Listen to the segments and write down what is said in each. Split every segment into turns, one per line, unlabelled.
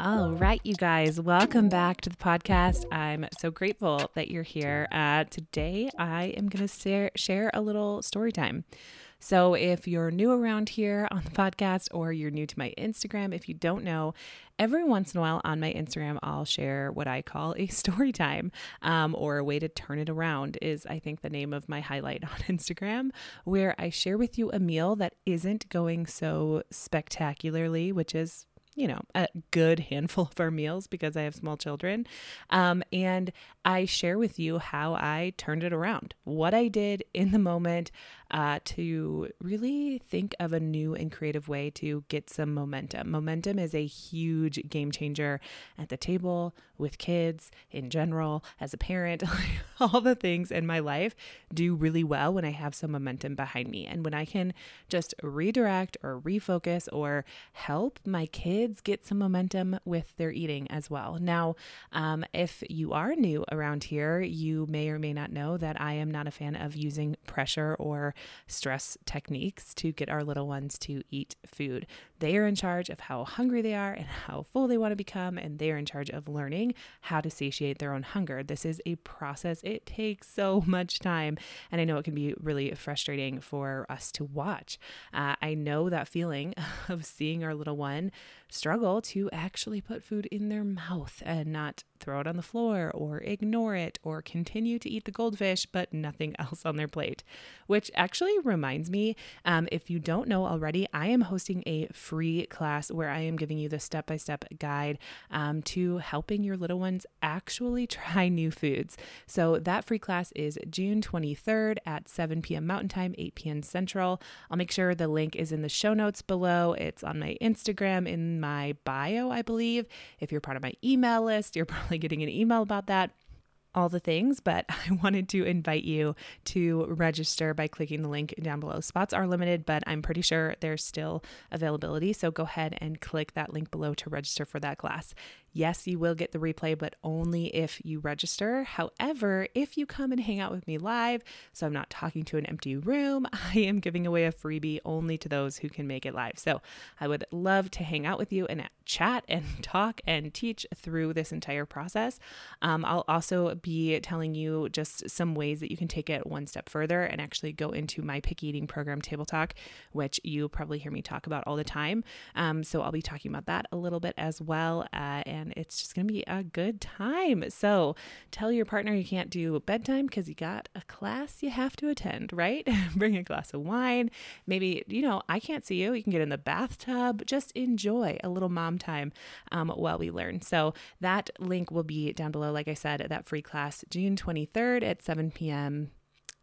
All right, you guys, welcome back to the podcast. I'm so grateful that you're here. Uh, today, I am going to share, share a little story time. So, if you're new around here on the podcast or you're new to my Instagram, if you don't know, every once in a while on my Instagram, I'll share what I call a story time um, or a way to turn it around, is I think the name of my highlight on Instagram, where I share with you a meal that isn't going so spectacularly, which is you know, a good handful of our meals because I have small children. Um, and I share with you how I turned it around, what I did in the moment uh, to really think of a new and creative way to get some momentum. Momentum is a huge game changer at the table, with kids, in general, as a parent. All the things in my life do really well when I have some momentum behind me. And when I can just redirect or refocus or help my kids get some momentum with their eating as well. Now, um, if you are new around here, you may or may not know that I am not a fan of using pressure or stress techniques to get our little ones to eat food. They are in charge of how hungry they are and how full they want to become, and they are in charge of learning how to satiate their own hunger. This is a process, it takes so much time, and I know it can be really frustrating for us to watch. Uh, I know that feeling of seeing our little one struggle to actually put food in their mouth and not throw it on the floor or ignore it or continue to eat the goldfish but nothing else on their plate. Which actually reminds me um, if you don't know already, I am hosting a free class where I am giving you the step by step guide um, to helping your little ones actually try new foods. So that free class is June 23rd at 7 p.m. Mountain Time, 8 p.m. Central. I'll make sure the link is in the show notes below. It's on my Instagram in my bio, I believe. If you're part of my email list, you're probably getting an email about that all the things, but I wanted to invite you to register by clicking the link down below. Spots are limited, but I'm pretty sure there's still availability. So go ahead and click that link below to register for that class. Yes, you will get the replay, but only if you register. However, if you come and hang out with me live, so I'm not talking to an empty room, I am giving away a freebie only to those who can make it live. So I would love to hang out with you and chat and talk and teach through this entire process. Um, I'll also be telling you just some ways that you can take it one step further and actually go into my picky eating program, Table Talk, which you probably hear me talk about all the time. Um, so I'll be talking about that a little bit as well. Uh, and it's just going to be a good time. So tell your partner you can't do bedtime because you got a class you have to attend, right? Bring a glass of wine. Maybe, you know, I can't see you. You can get in the bathtub. Just enjoy a little mom time um, while we learn. So that link will be down below, like I said, that free class June 23rd at 7 p.m.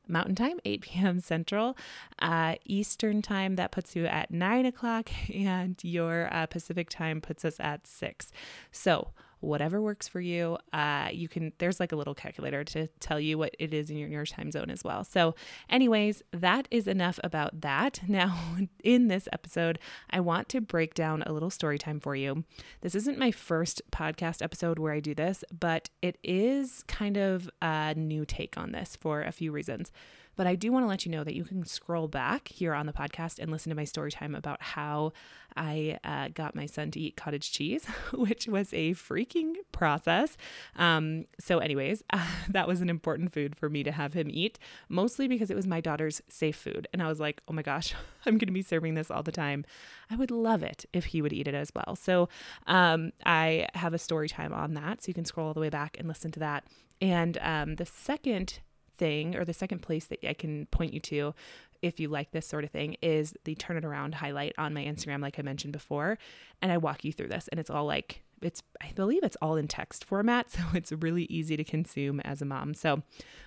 Mountain Time, 8 p.m. Central. Uh, Eastern Time, that puts you at 9 o'clock, and your uh, Pacific Time puts us at 6. So, whatever works for you. Uh, you can, there's like a little calculator to tell you what it is in your, your time zone as well. So, anyways, that is enough about that. Now, in this episode, I want to break down a little story time for you. This isn't my first podcast episode where I do this, but it is kind of a new take on this for a few reasons. But I do want to let you know that you can scroll back here on the podcast and listen to my story time about how I uh, got my son to eat cottage cheese, which was a freaking process. Um, so, anyways, uh, that was an important food for me to have him eat, mostly because it was my daughter's safe food. And I was like, oh my gosh, I'm going to be serving this all the time. I would love it if he would eat it as well. So, um, I have a story time on that. So, you can scroll all the way back and listen to that. And um, the second thing or the second place that I can point you to if you like this sort of thing is the turn it around highlight on my Instagram like I mentioned before and I walk you through this and it's all like it's I believe it's all in text format so it's really easy to consume as a mom. So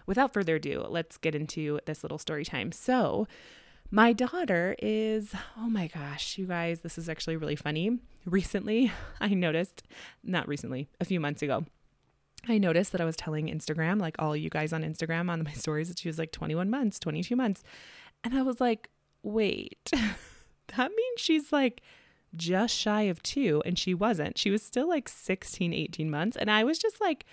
without further ado, let's get into this little story time. So my daughter is, oh my gosh, you guys, this is actually really funny. Recently, I noticed, not recently, a few months ago, I noticed that I was telling Instagram, like all you guys on Instagram on my stories, that she was like 21 months, 22 months. And I was like, wait, that means she's like just shy of two. And she wasn't. She was still like 16, 18 months. And I was just like,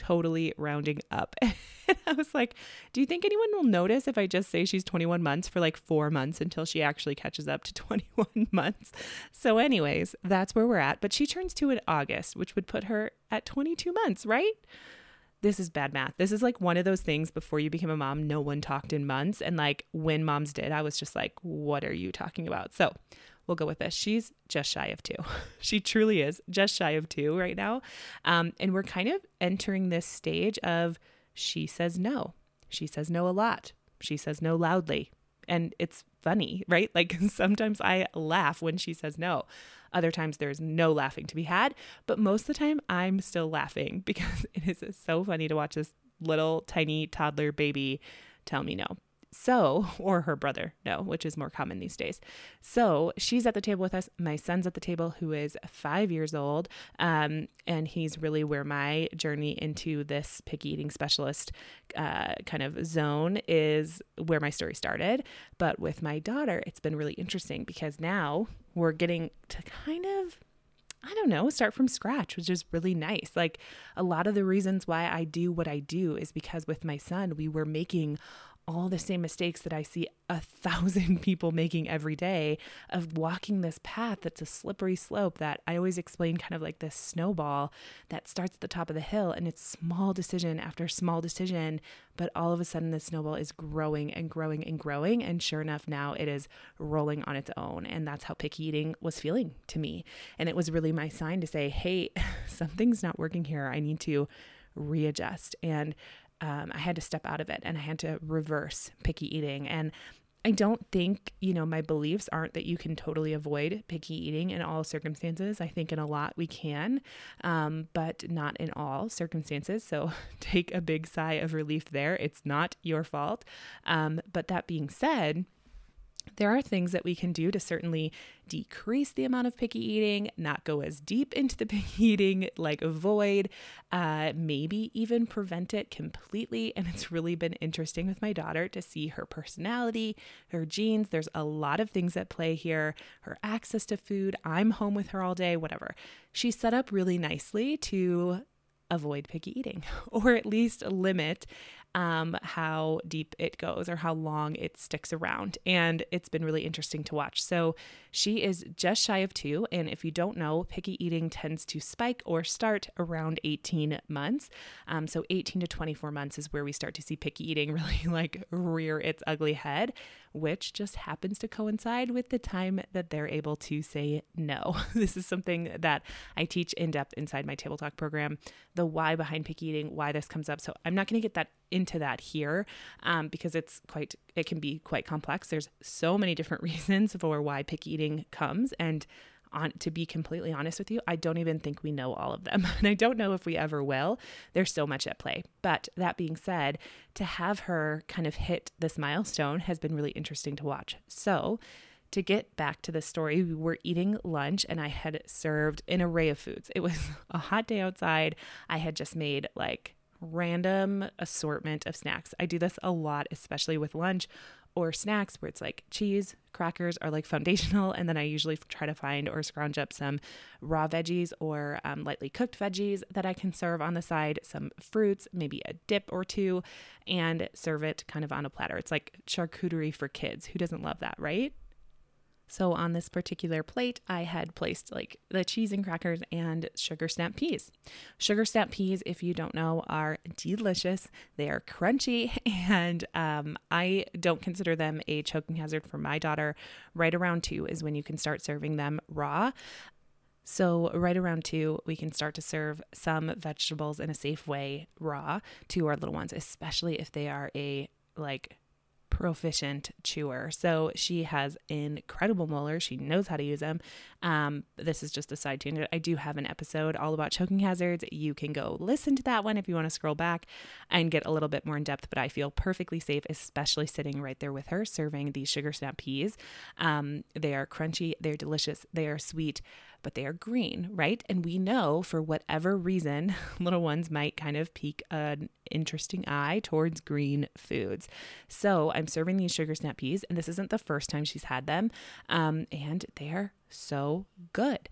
totally rounding up. and I was like, do you think anyone will notice if I just say she's 21 months for like four months until she actually catches up to 21 months? So, anyways, that's where we're at. But she turns two in August, which would put her at 22 months, right? This is bad math. This is like one of those things before you became a mom, no one talked in months. And like when moms did, I was just like, what are you talking about? So, we'll go with this. She's just shy of two. she truly is just shy of two right now. Um, and we're kind of entering this stage of she says no. She says no a lot. She says no loudly. And it's funny, right? Like sometimes I laugh when she says no. Other times there's no laughing to be had. But most of the time I'm still laughing because it is so funny to watch this little tiny toddler baby tell me no. So, or her brother, no, which is more common these days. So she's at the table with us. My son's at the table, who is five years old. Um, and he's really where my journey into this picky eating specialist uh, kind of zone is where my story started. But with my daughter, it's been really interesting because now we're getting to kind of I don't know, start from scratch, which is really nice. Like a lot of the reasons why I do what I do is because with my son, we were making all the same mistakes that I see a thousand people making every day of walking this path that's a slippery slope that I always explain kind of like this snowball that starts at the top of the hill and it's small decision after small decision, but all of a sudden the snowball is growing and growing and growing. And sure enough, now it is rolling on its own. And that's how picky eating was feeling to me. And it was really my sign to say, hey, something's not working here. I need to readjust. And um, I had to step out of it and I had to reverse picky eating. And I don't think, you know, my beliefs aren't that you can totally avoid picky eating in all circumstances. I think in a lot we can, um, but not in all circumstances. So take a big sigh of relief there. It's not your fault. Um, but that being said, there are things that we can do to certainly decrease the amount of picky eating, not go as deep into the picky eating, like avoid, uh, maybe even prevent it completely. And it's really been interesting with my daughter to see her personality, her genes. There's a lot of things at play here, her access to food. I'm home with her all day, whatever. She's set up really nicely to avoid picky eating or at least limit um, how deep it goes or how long it sticks around. And it's been really interesting to watch. So she is just shy of two. And if you don't know, picky eating tends to spike or start around 18 months. Um, so 18 to 24 months is where we start to see picky eating really like rear its ugly head which just happens to coincide with the time that they're able to say no. this is something that I teach in depth inside my table talk program the why behind picky eating, why this comes up. So I'm not going to get that into that here um, because it's quite, it can be quite complex. There's so many different reasons for why picky eating comes. And on to be completely honest with you, I don't even think we know all of them. And I don't know if we ever will. There's so much at play. But that being said, to have her kind of hit this milestone has been really interesting to watch. So, to get back to the story, we were eating lunch and I had served an array of foods. It was a hot day outside. I had just made like random assortment of snacks. I do this a lot, especially with lunch or snacks where it's like cheese, crackers are like foundational. And then I usually try to find or scrounge up some raw veggies or um, lightly cooked veggies that I can serve on the side, some fruits, maybe a dip or two, and serve it kind of on a platter. It's like charcuterie for kids. Who doesn't love that, right? So on this particular plate, I had placed like the cheese and crackers and sugar snap peas. Sugar snap peas, if you don't know, are delicious. They are crunchy, and um, I don't consider them a choking hazard for my daughter. Right around two is when you can start serving them raw. So, right around two, we can start to serve some vegetables in a safe way raw to our little ones, especially if they are a like proficient chewer. So she has incredible molars. She knows how to use them. Um, this is just a side tangent. I do have an episode all about choking hazards. You can go listen to that one if you want to scroll back and get a little bit more in depth. But I feel perfectly safe, especially sitting right there with her serving these sugar snap peas. Um, they are crunchy, they're delicious, they are sweet but they are green, right? And we know for whatever reason, little ones might kind of pique an interesting eye towards green foods. So I'm serving these sugar snap peas, and this isn't the first time she's had them. Um, and they are so good.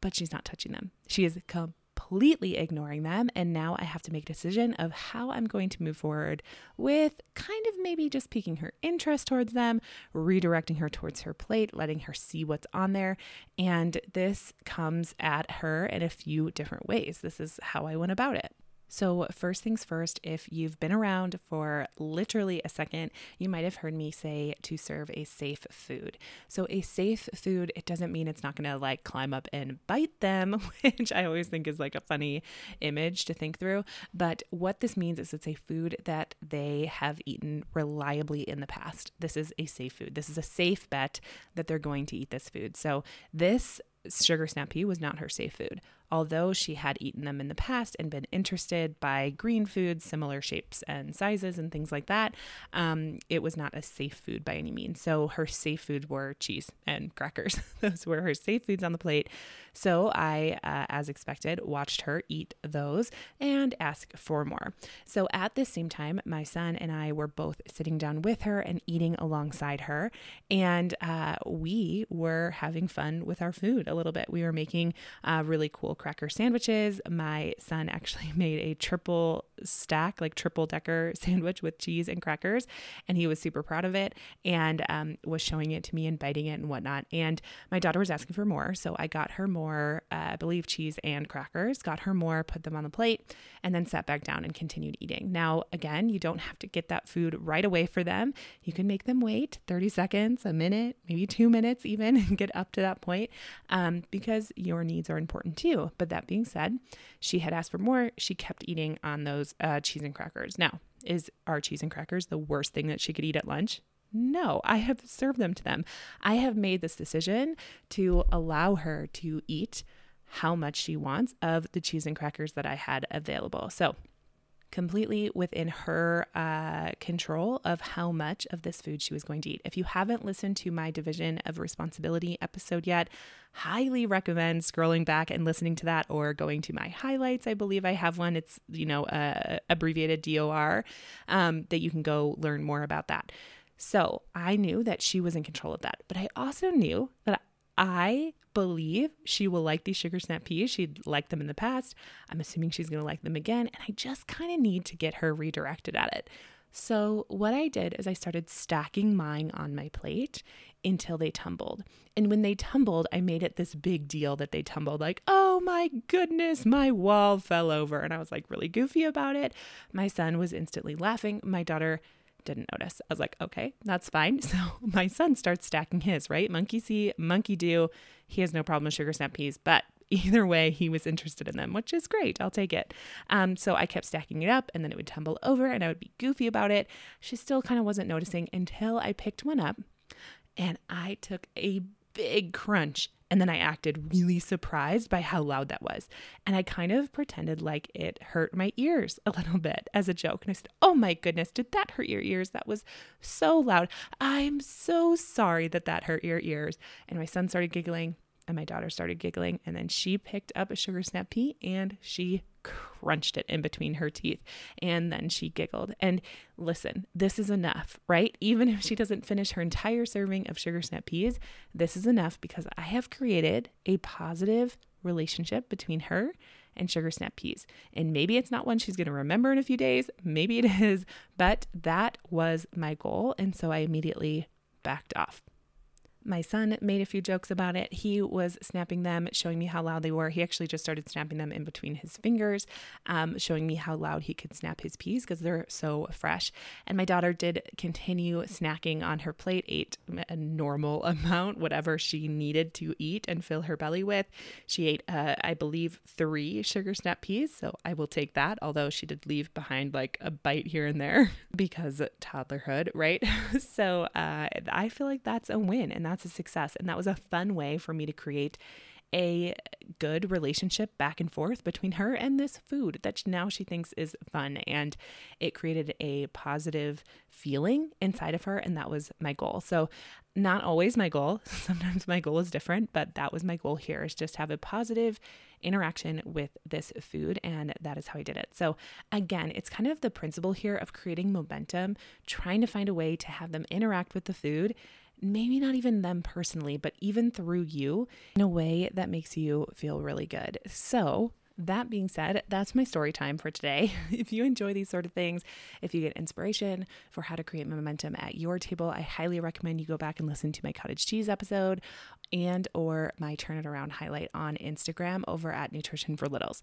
But she's not touching them. She is completely ignoring them. And now I have to make a decision of how I'm going to move forward with kind of maybe just piquing her interest towards them, redirecting her towards her plate, letting her see what's on there. And this comes at her in a few different ways. This is how I went about it. So, first things first, if you've been around for literally a second, you might have heard me say to serve a safe food. So, a safe food, it doesn't mean it's not going to like climb up and bite them, which I always think is like a funny image to think through. But what this means is it's a food that they have eaten reliably in the past. This is a safe food. This is a safe bet that they're going to eat this food. So, this sugar snap pea was not her safe food although she had eaten them in the past and been interested by green foods, similar shapes and sizes, and things like that, um, it was not a safe food by any means. So her safe food were cheese and crackers. those were her safe foods on the plate. So I, uh, as expected, watched her eat those and ask for more. So at the same time, my son and I were both sitting down with her and eating alongside her. And uh, we were having fun with our food a little bit. We were making uh, really cool cracker sandwiches. My son actually made a triple stack, like triple decker sandwich with cheese and crackers, and he was super proud of it and um, was showing it to me and biting it and whatnot. And my daughter was asking for more, so I got her more, uh, I believe, cheese and crackers, got her more, put them on the plate, and then sat back down and continued eating. Now, again, you don't have to get that food right away for them. You can make them wait 30 seconds, a minute, maybe two minutes even, and get up to that point um, because your needs are important too. But that being said, she had asked for more. She kept eating on those uh, cheese and crackers. Now, is our cheese and crackers the worst thing that she could eat at lunch? No, I have served them to them. I have made this decision to allow her to eat how much she wants of the cheese and crackers that I had available. So, completely within her uh, control of how much of this food she was going to eat. If you haven't listened to my division of responsibility episode yet, highly recommend scrolling back and listening to that or going to my highlights. I believe I have one. It's, you know, uh, abbreviated DOR um, that you can go learn more about that. So I knew that she was in control of that, but I also knew that I believe she will like these sugar snap peas. She'd liked them in the past. I'm assuming she's going to like them again. And I just kind of need to get her redirected at it. So, what I did is I started stacking mine on my plate until they tumbled. And when they tumbled, I made it this big deal that they tumbled like, oh my goodness, my wall fell over. And I was like really goofy about it. My son was instantly laughing. My daughter didn't notice. I was like, okay, that's fine. So my son starts stacking his, right? Monkey see, monkey do. He has no problem with sugar snap peas, but either way, he was interested in them, which is great. I'll take it. Um, so I kept stacking it up and then it would tumble over and I would be goofy about it. She still kind of wasn't noticing until I picked one up and I took a big crunch and then I acted really surprised by how loud that was. And I kind of pretended like it hurt my ears a little bit as a joke. And I said, Oh my goodness, did that hurt your ears? That was so loud. I'm so sorry that that hurt your ears. And my son started giggling and my daughter started giggling. And then she picked up a sugar snap pea and she crunched it in between her teeth. And then she giggled. And listen, this is enough, right? Even if she doesn't finish her entire serving of sugar snap peas, this is enough because I have created a positive relationship between her and sugar snap peas. And maybe it's not one she's going to remember in a few days, maybe it is, but that was my goal. And so I immediately backed off. My son made a few jokes about it. He was snapping them, showing me how loud they were. He actually just started snapping them in between his fingers, um, showing me how loud he could snap his peas because they're so fresh. And my daughter did continue snacking on her plate, ate a normal amount, whatever she needed to eat and fill her belly with. She ate, uh, I believe, three sugar snap peas. So I will take that, although she did leave behind like a bite here and there because toddlerhood, right? so uh, I feel like that's a win. And that's a success. And that was a fun way for me to create a good relationship back and forth between her and this food that now she thinks is fun. And it created a positive feeling inside of her. And that was my goal. So, not always my goal. Sometimes my goal is different, but that was my goal here is just have a positive interaction with this food. And that is how I did it. So, again, it's kind of the principle here of creating momentum, trying to find a way to have them interact with the food maybe not even them personally, but even through you in a way that makes you feel really good. So, that being said, that's my story time for today. If you enjoy these sort of things, if you get inspiration for how to create momentum at your table, I highly recommend you go back and listen to my cottage cheese episode and or my turn it around highlight on Instagram over at Nutrition for Littles.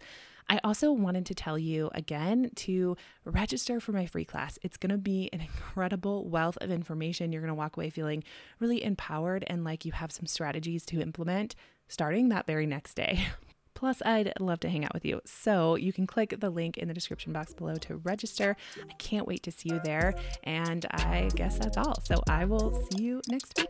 I also wanted to tell you again to register for my free class. It's going to be an incredible wealth of information. You're going to walk away feeling really empowered and like you have some strategies to implement starting that very next day. Plus, I'd love to hang out with you. So you can click the link in the description box below to register. I can't wait to see you there. And I guess that's all. So I will see you next week.